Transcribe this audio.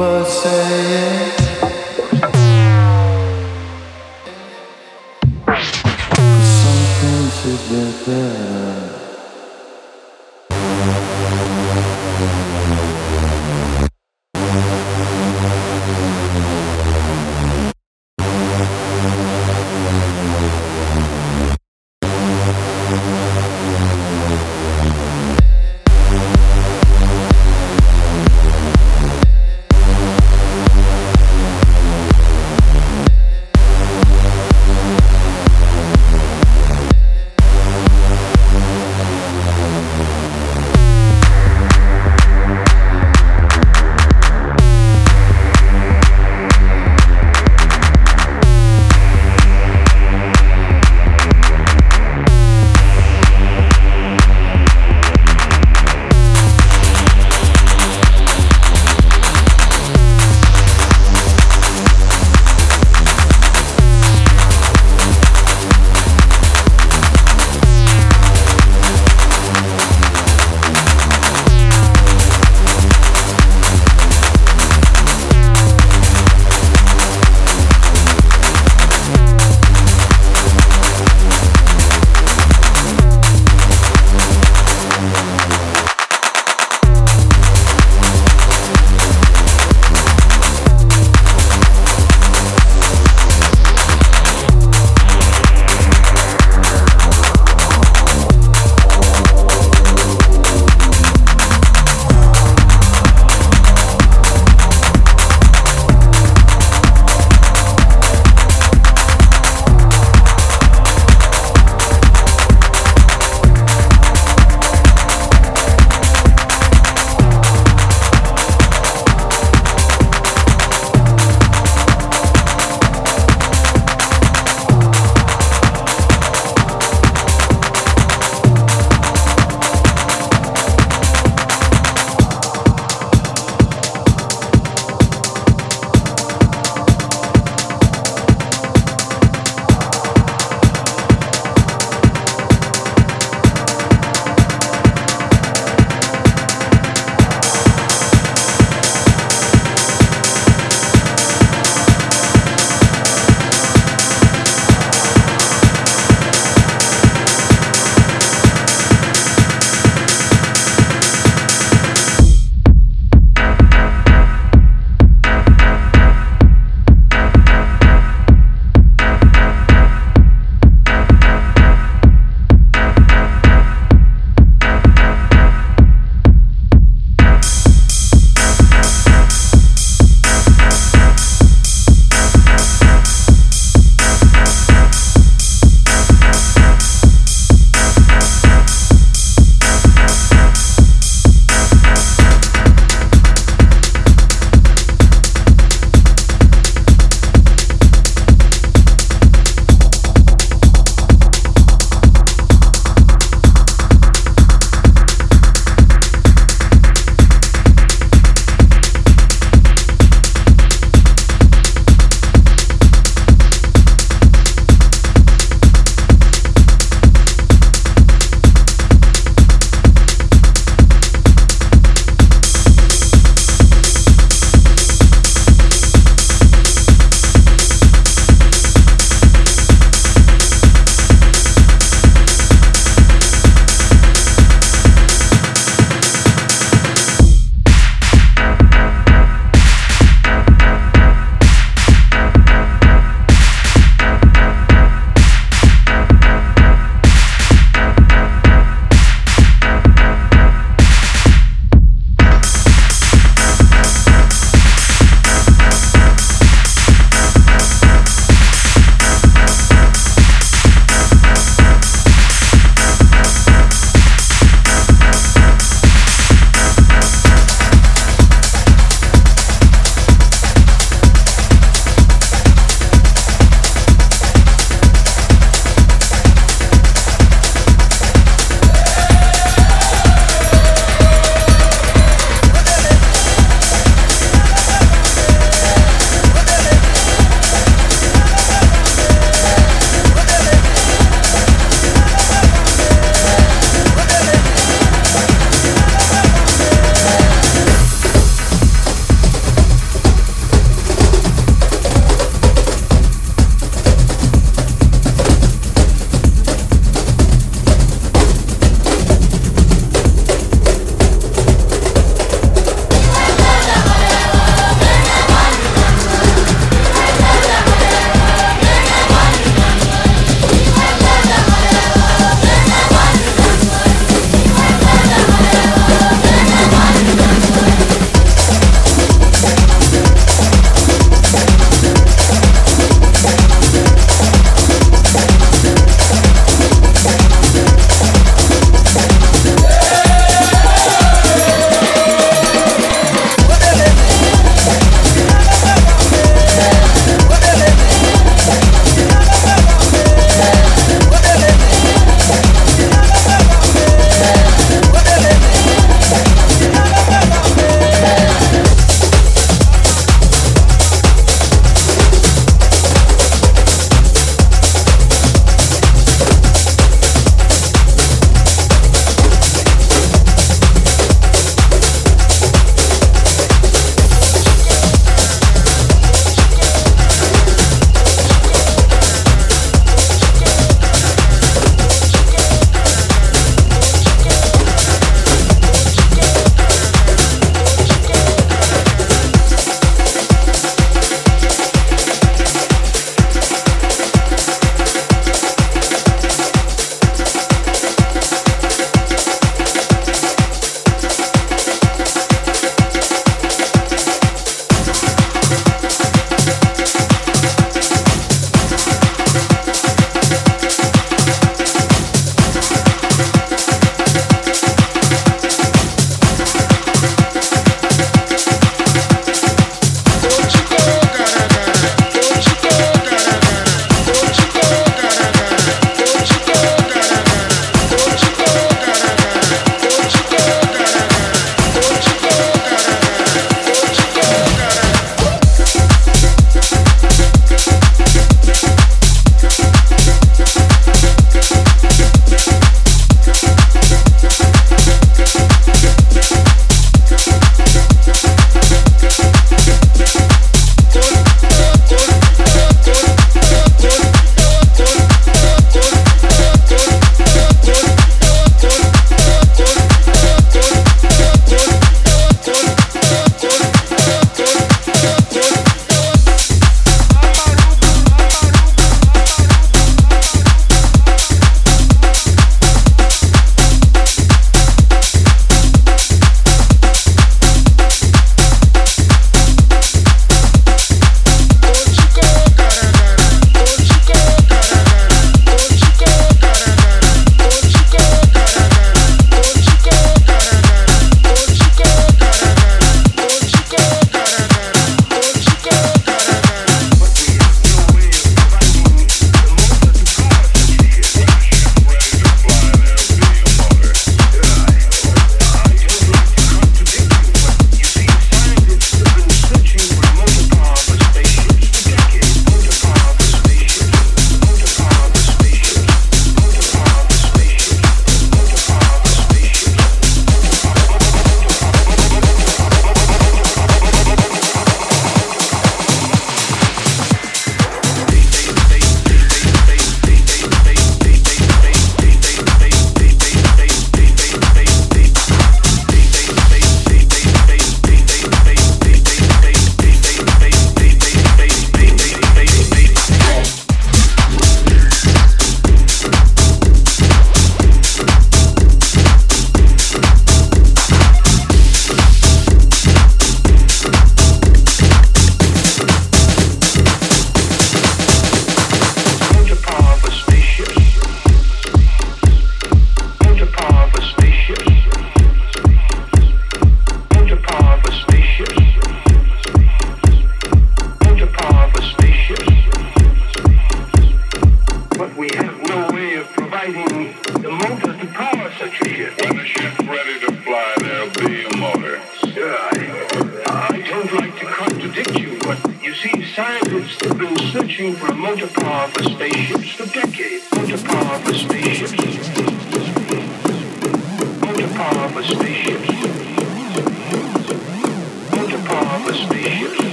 was saying.